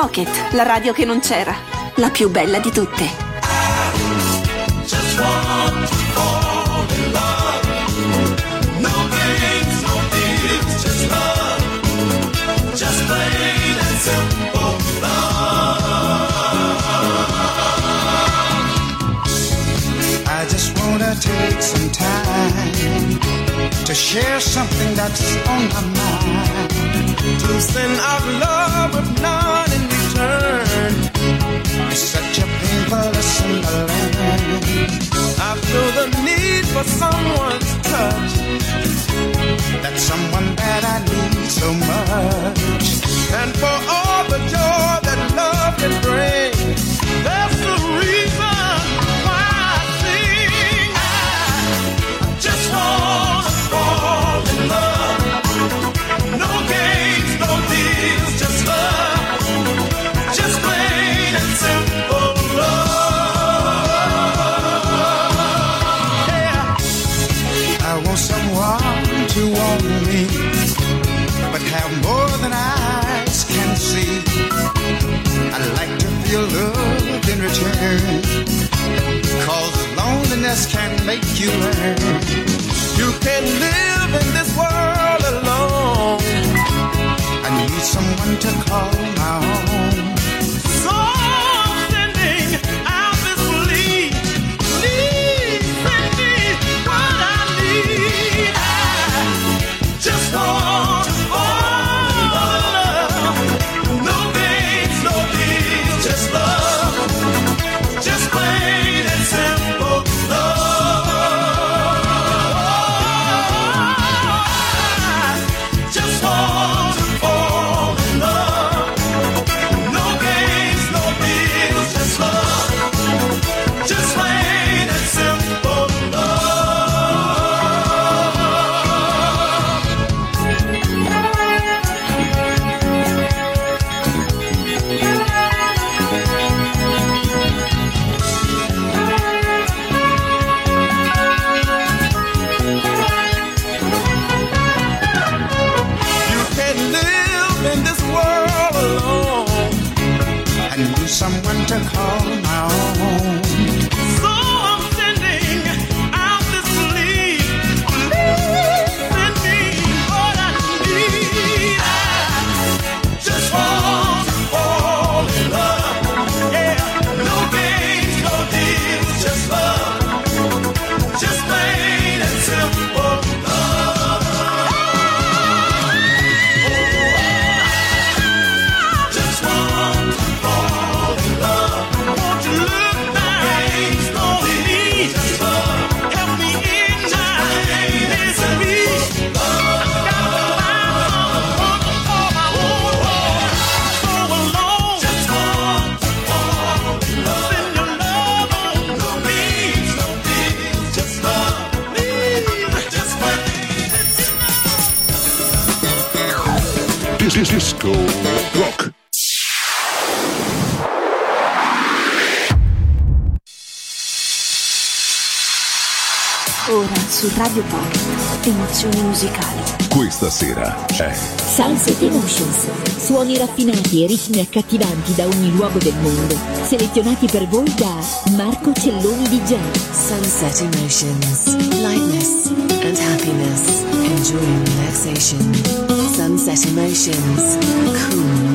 Pocket, la radio che non c'era, la più bella di tutte. Take some time to share something that's on my mind. To send out love with none It's such a painful lesson to learn. I feel the need for someone's touch. That's someone that I need so much. And for all the joy return, cause loneliness can make you learn. You can live in this world alone. I need someone to call my own. Radio Pocket, emozioni musicali. Questa sera è Sunset Emotions. Suoni raffinati e ritmi accattivanti da ogni luogo del mondo. Selezionati per voi da Marco Celloni DJ. Sunset Emotions. Lightness and happiness. Enjoying relaxation. Sunset Emotions. Cool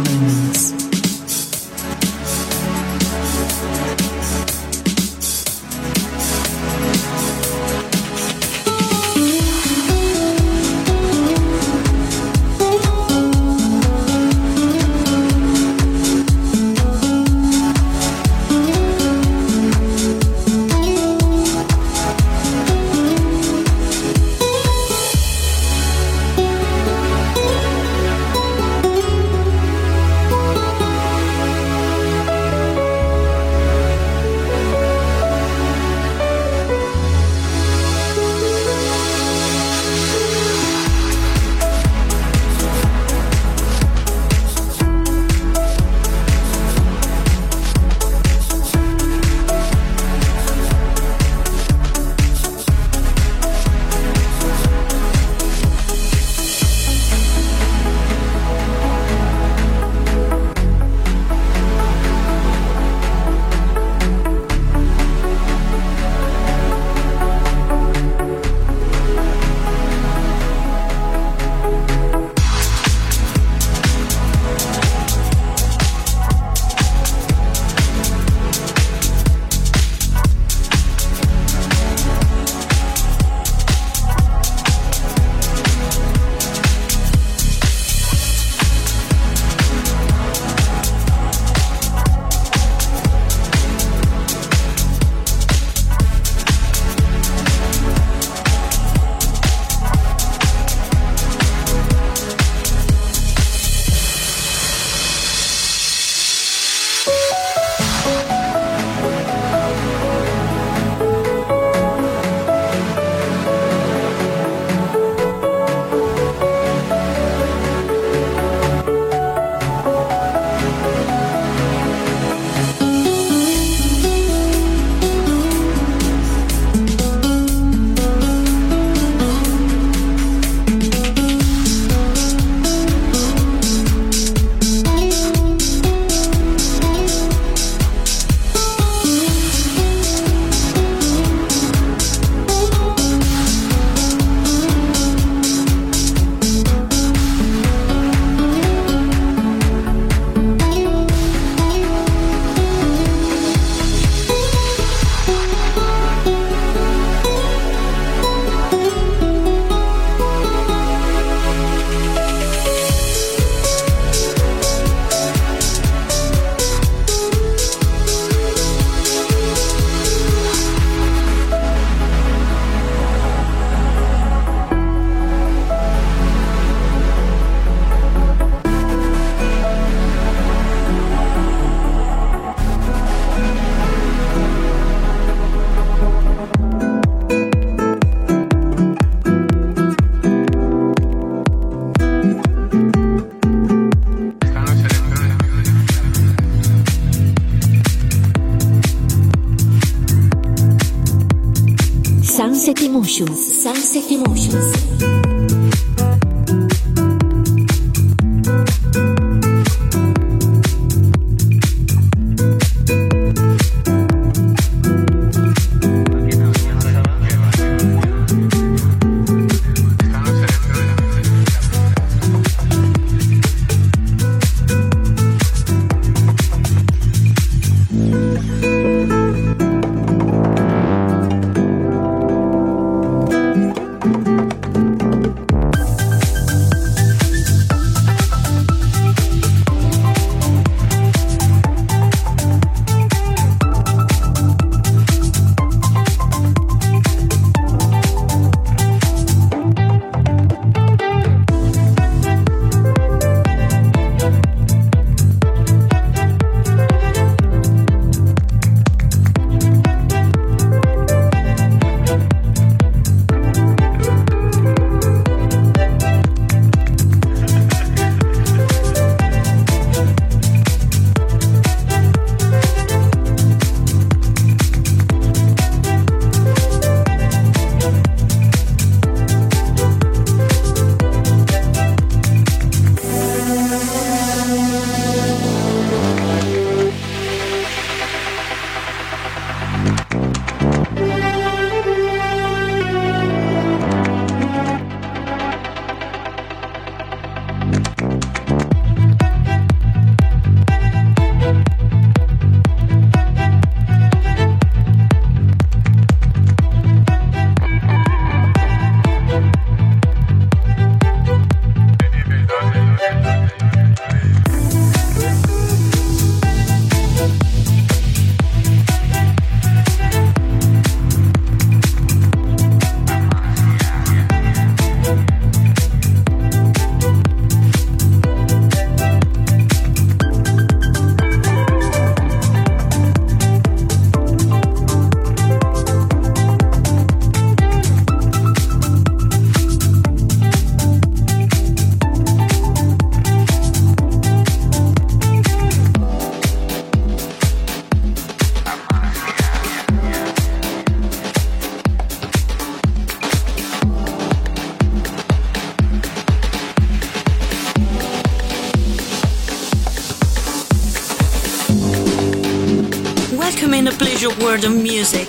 world music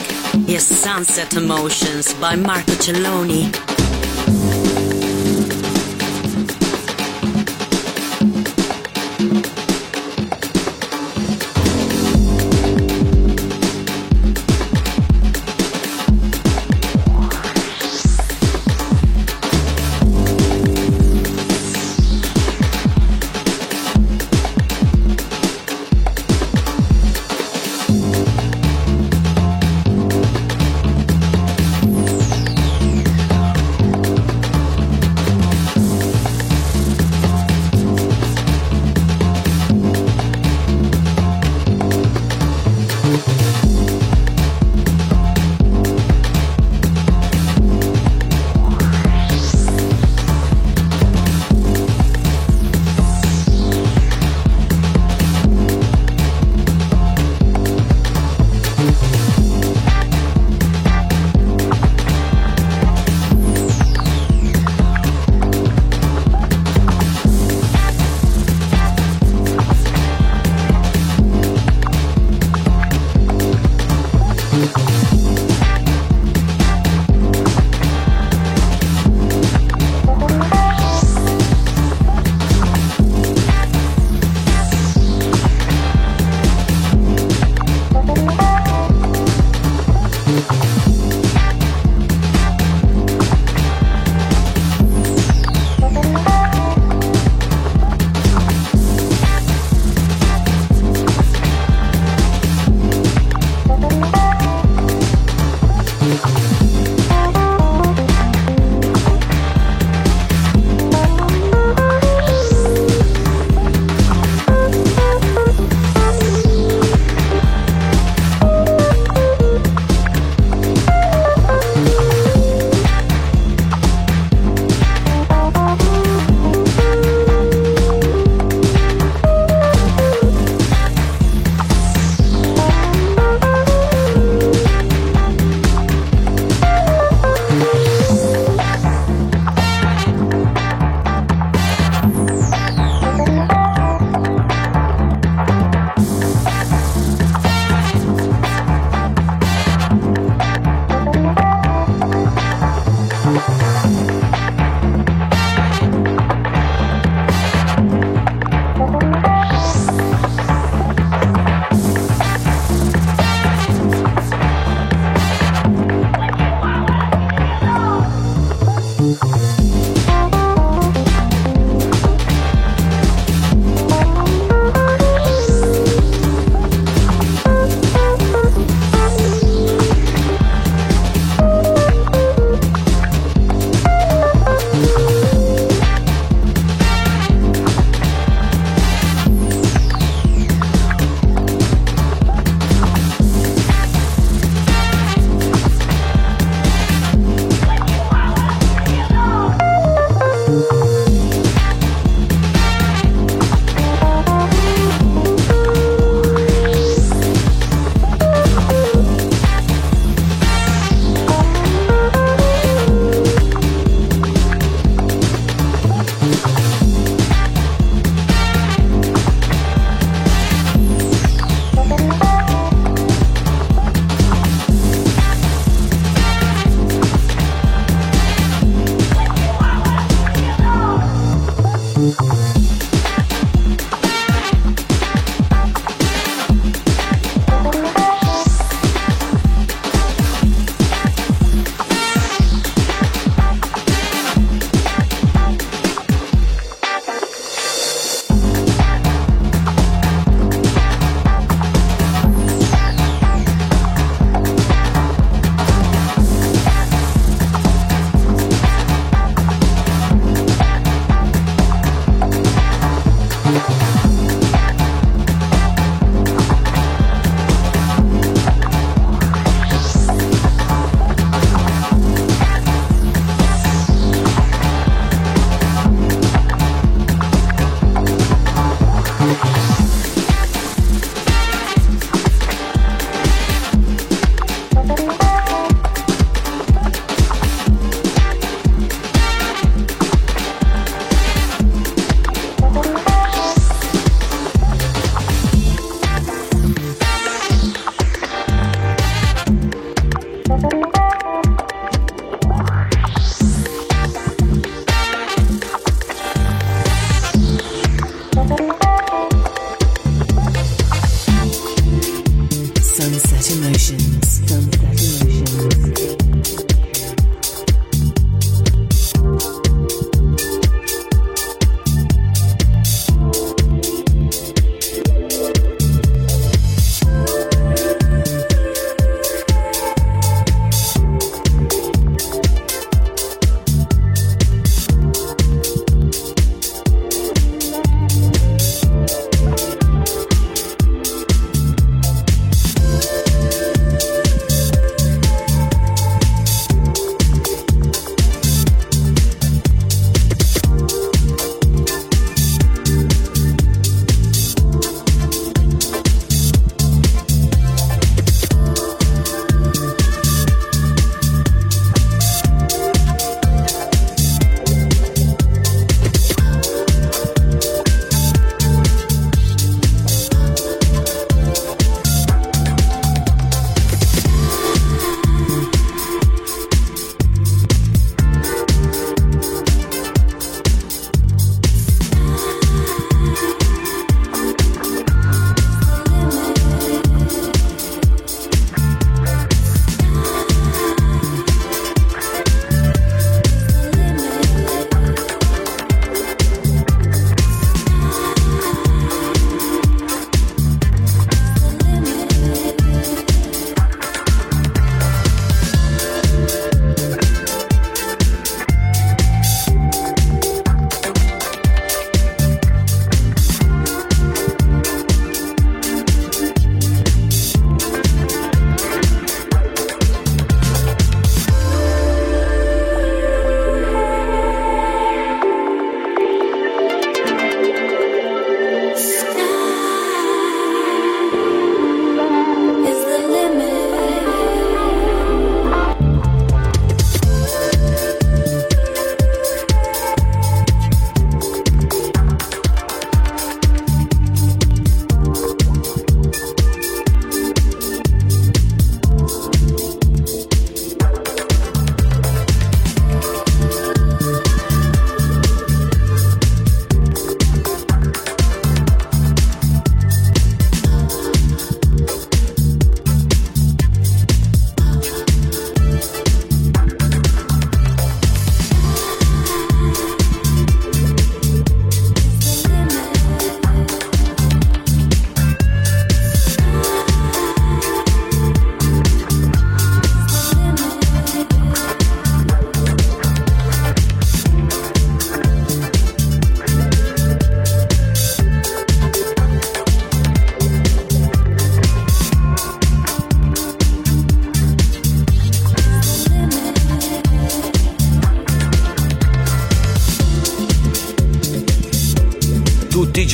is Sunset Emotions by Marco Celloni.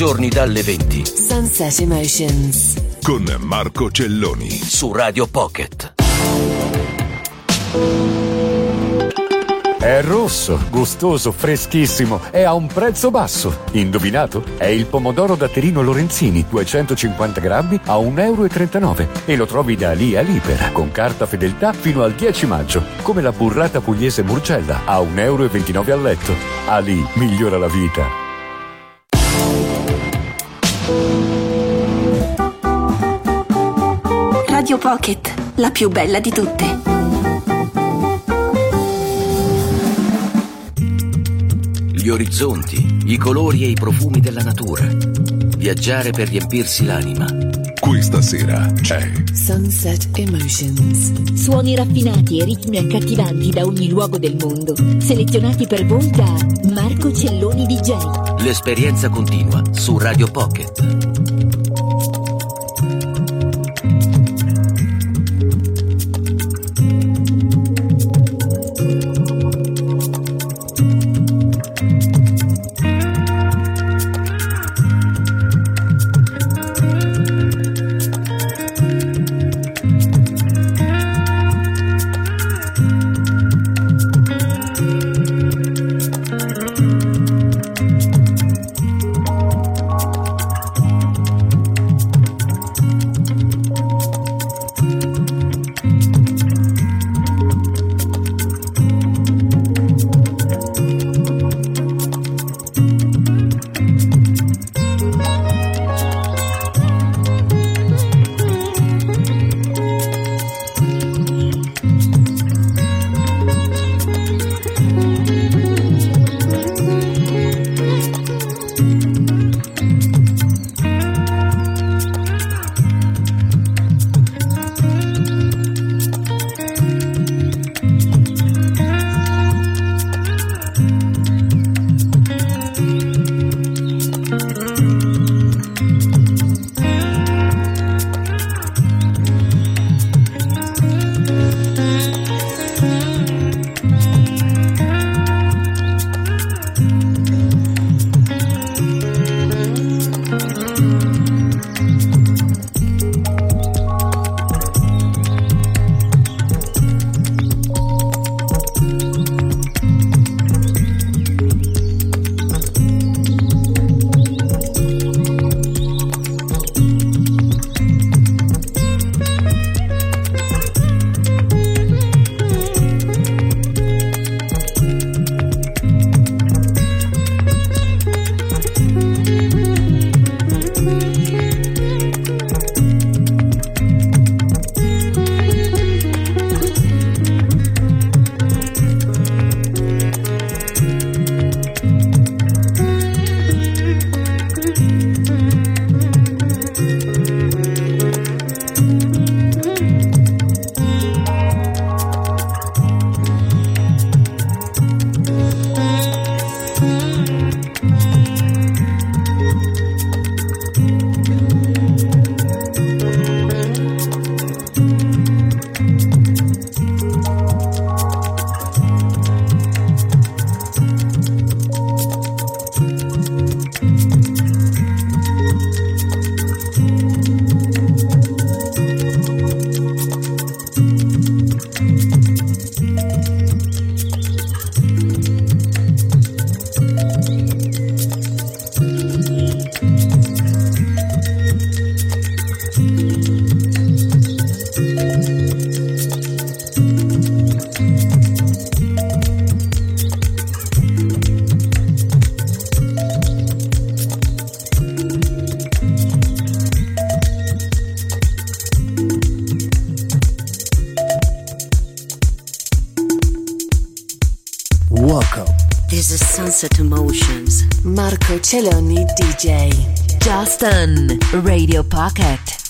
Giorni dalle 20 Sunset Emotions. Con Marco Celloni. su Radio Pocket. È rosso, gustoso, freschissimo e a un prezzo basso. Indovinato? È il pomodoro da Terino Lorenzini, 250 grammi a 1,39 euro. E lo trovi da lì a Libera, con carta fedeltà fino al 10 maggio. Come la burrata pugliese Murgella, a 1,29 euro al letto. Ali migliora la vita. Radio Pocket, la più bella di tutte. Gli orizzonti, i colori e i profumi della natura. Viaggiare per riempirsi l'anima. Questa sera c'è Sunset Emotions. Suoni raffinati e ritmi accattivanti da ogni luogo del mondo, selezionati per voi da Marco Celloni DJ. L'esperienza continua su Radio Pocket. Emotions. Marco Celloni DJ. Justin Radio Pocket.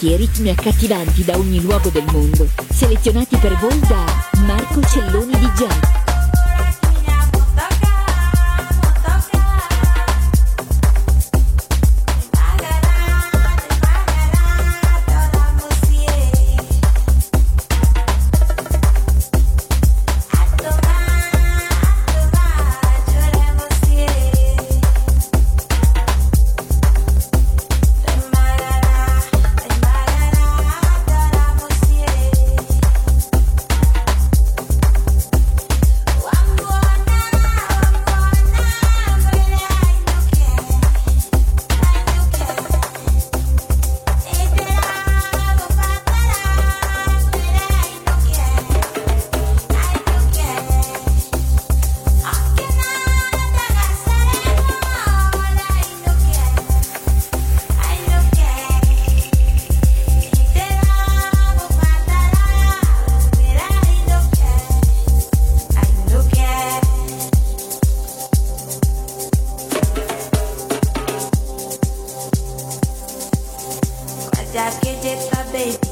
Raffinati e ritmi accattivanti da ogni luogo del mondo, selezionati per voi da Marco Celloni DJ. Sunset Dab your dick, my baby.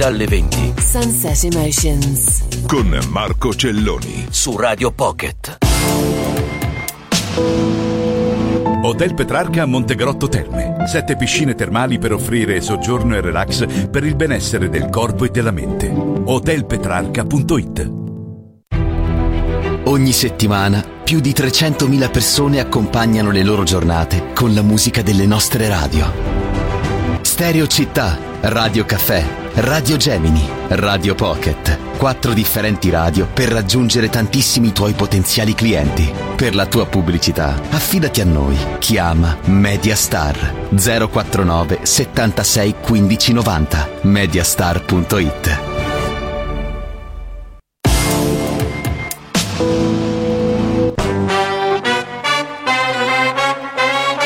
Dalle 20 Sunset Emotions. Con Marco Celloni. su Radio Pocket. Hotel Petrarca a Montegrotto Terme. Sette piscine termali per offrire soggiorno e relax per il benessere del corpo e della mente. Hotelpetrarca.it Ogni settimana più di 300.000 persone accompagnano le loro giornate con la musica delle nostre radio. Stereo Città, Radio Caffè, Radio Gemini, Radio Pocket. Quattro differenti radio per raggiungere tantissimi tuoi potenziali clienti. Per la tua pubblicità, affidati a noi. Chiama Mediastar 049 76 15 90 mediastar.it.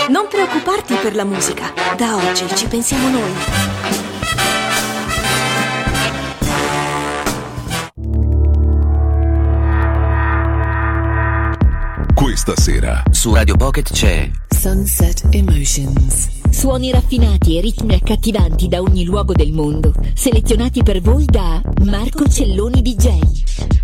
Non preoccuparti per la musica. Da oggi ci pensiamo noi. Questa sera Su Radio Pocket c'è Sunset Emotions. Suoni raffinati e ritmi accattivanti da ogni luogo del mondo, selezionati per voi da Marco Celloni DJ.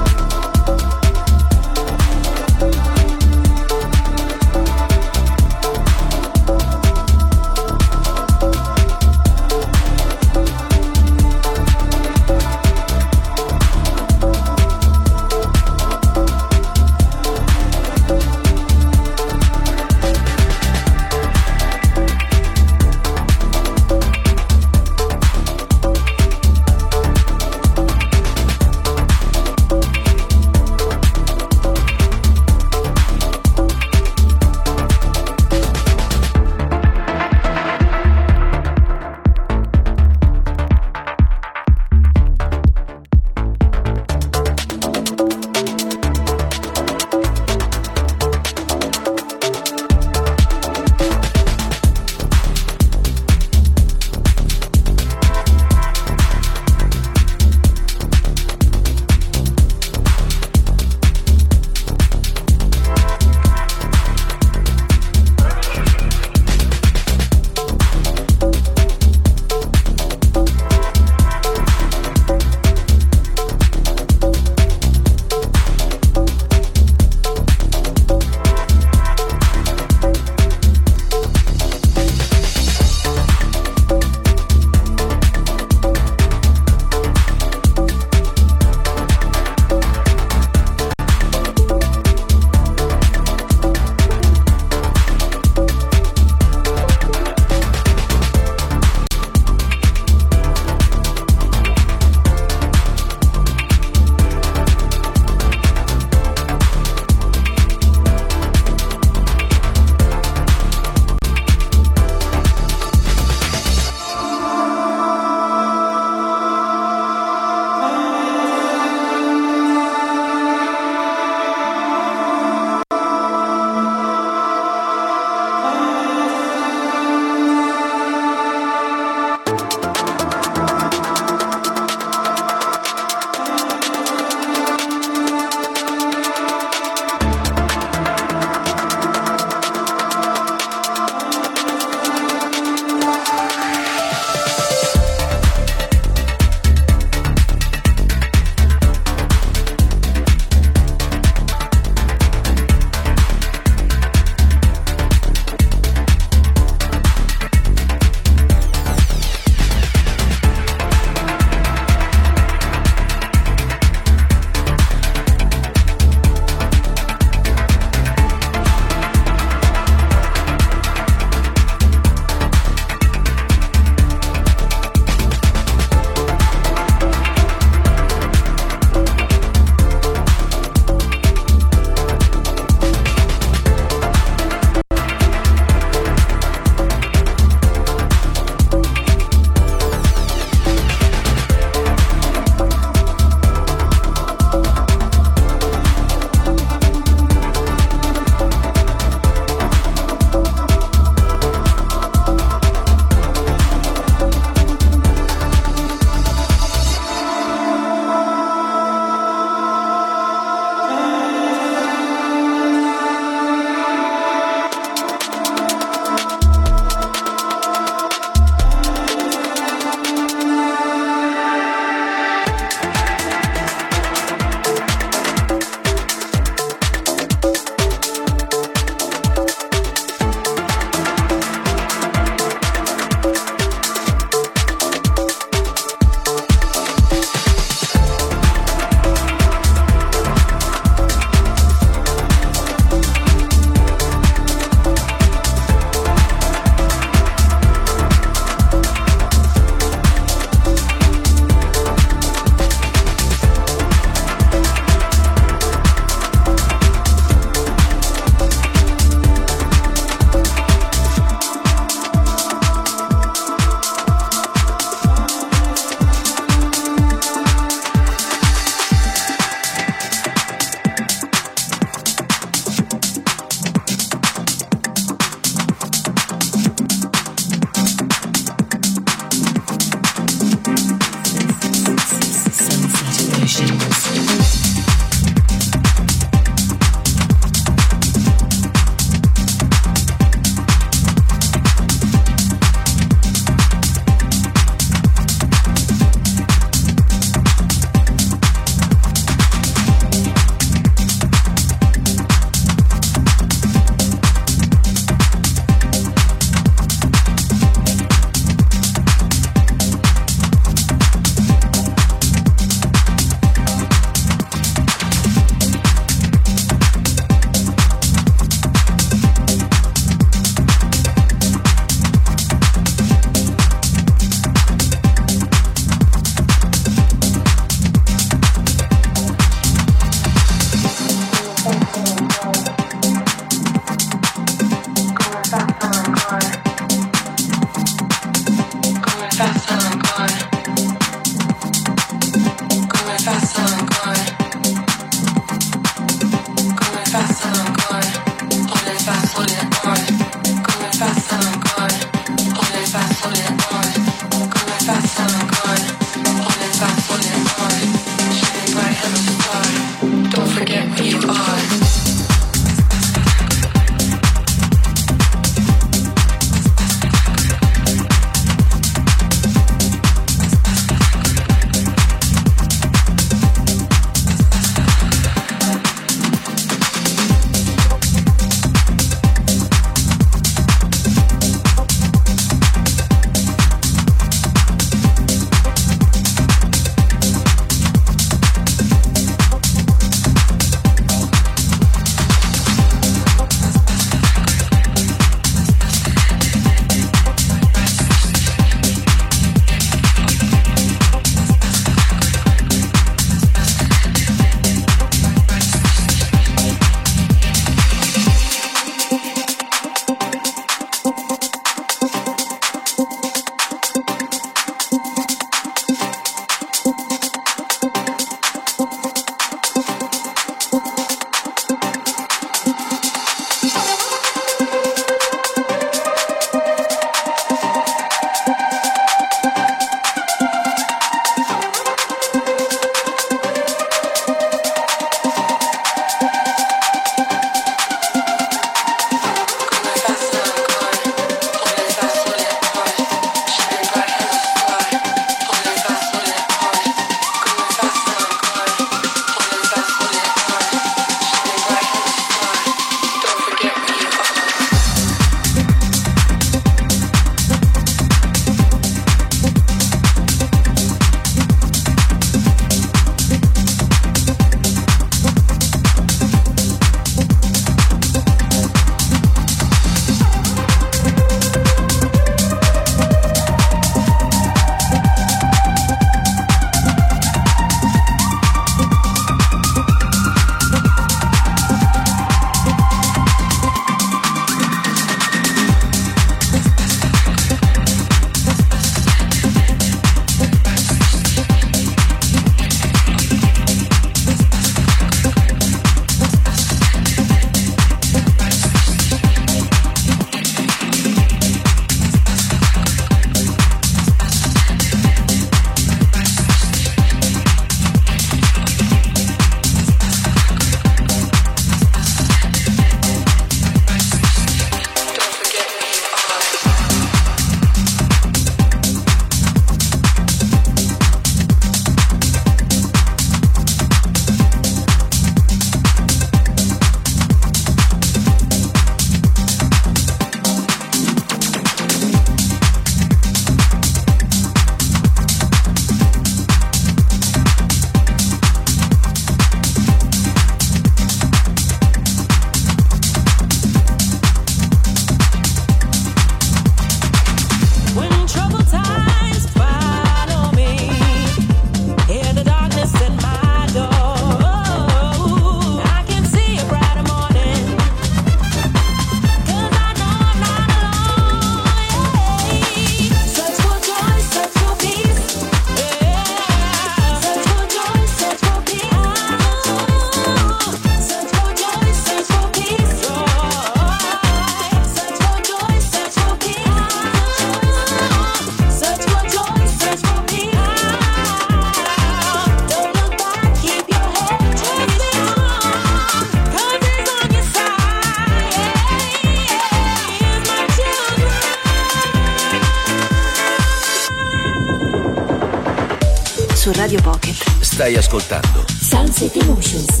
Stai ascoltando Sunset Emotions.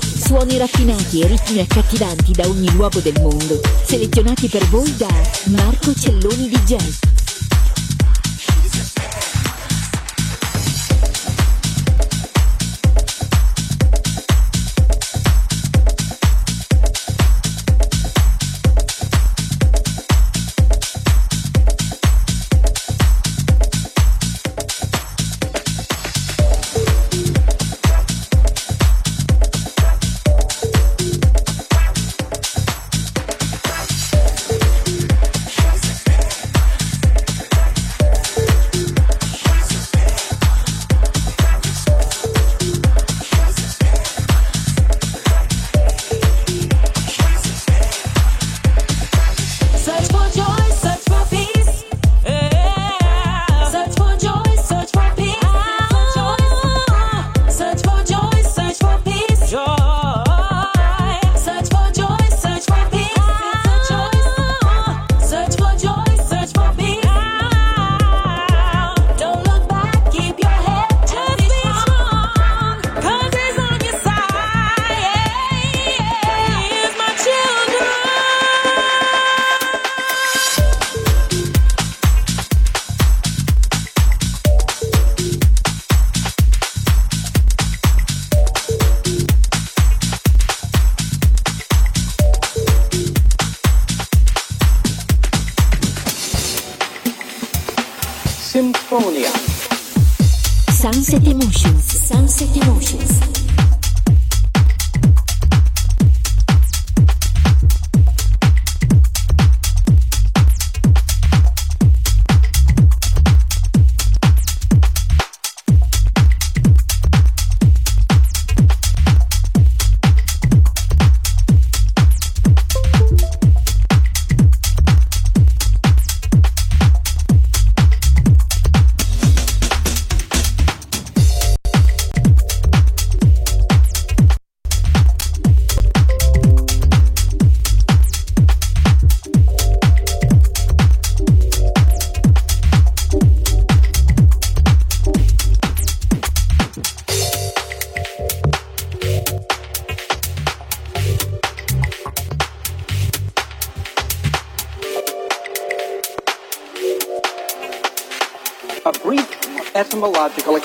Suoni raffinati e ritmi accattivanti da ogni luogo del mondo, selezionati per voi da Marco Celloni DJ.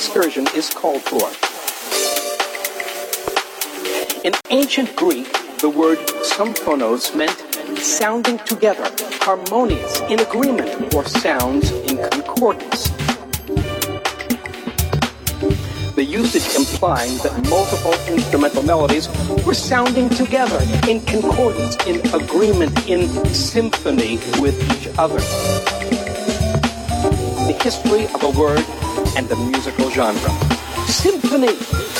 Excursion is called for. In ancient Greek, the word symphonos meant sounding together, harmonious, in agreement, or sounds in concordance. The usage implying that multiple instrumental melodies were sounding together in concordance, in agreement, in symphony with each other the history of a word and the musical genre. Symphony.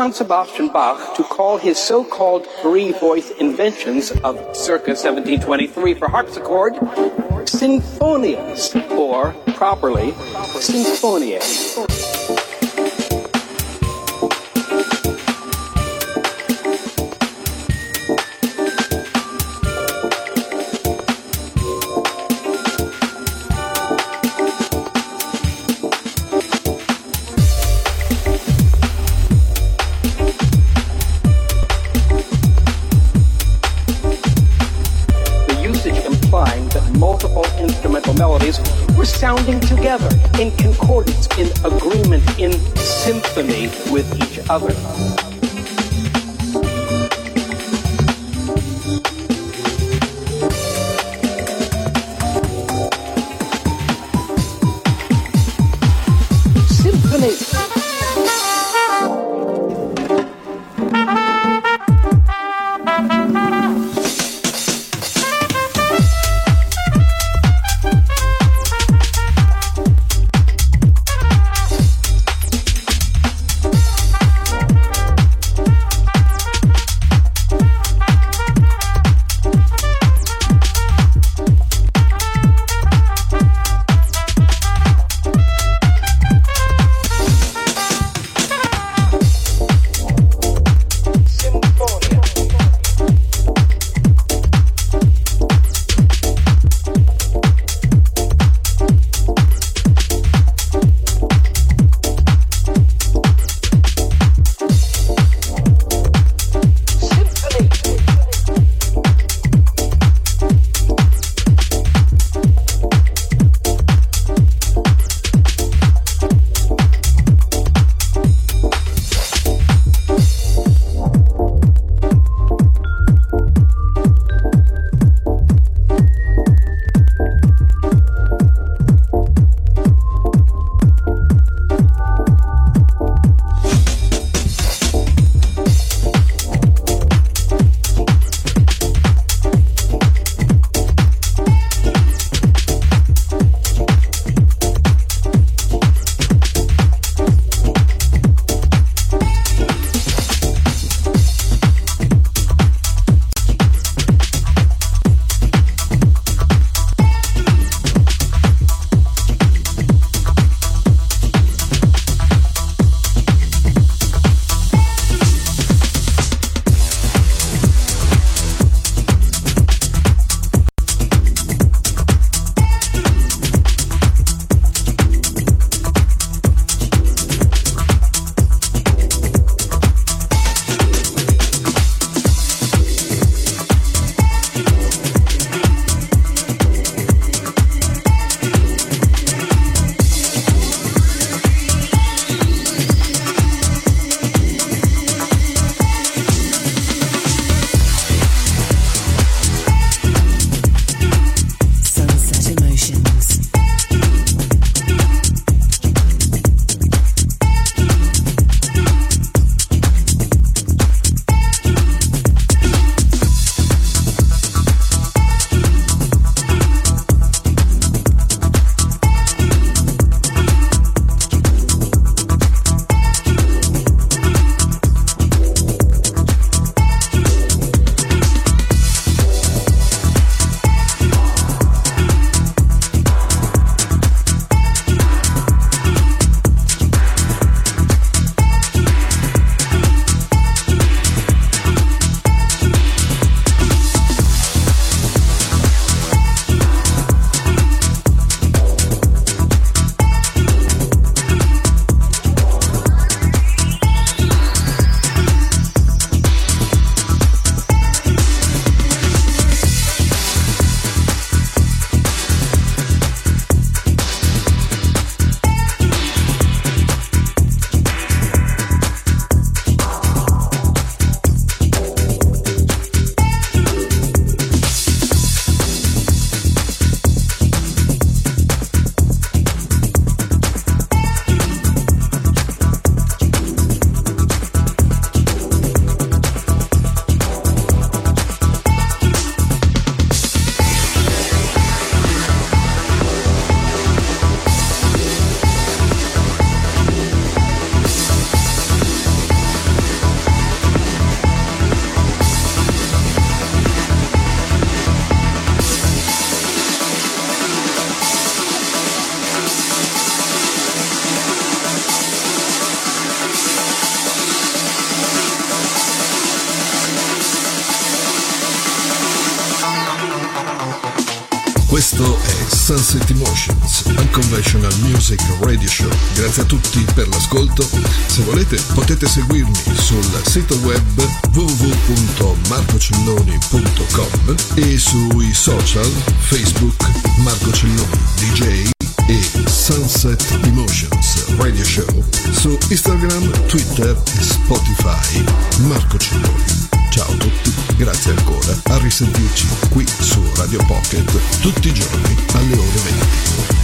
Johann Sebastian Bach to call his so-called three-voice inventions of circa 1723 for harpsichord sinfonias, or properly, sinfoniae. With each Radio Show. Grazie a tutti per l'ascolto. Se volete potete seguirmi sul sito web www.marcocelloni.com e sui social Facebook Marco Celloni DJ e Sunset Emotions Radio Show su Instagram, Twitter e Spotify Marco Celloni. Ciao a tutti, grazie ancora, a risentirci qui su Radio Pocket tutti i giorni alle ore 20.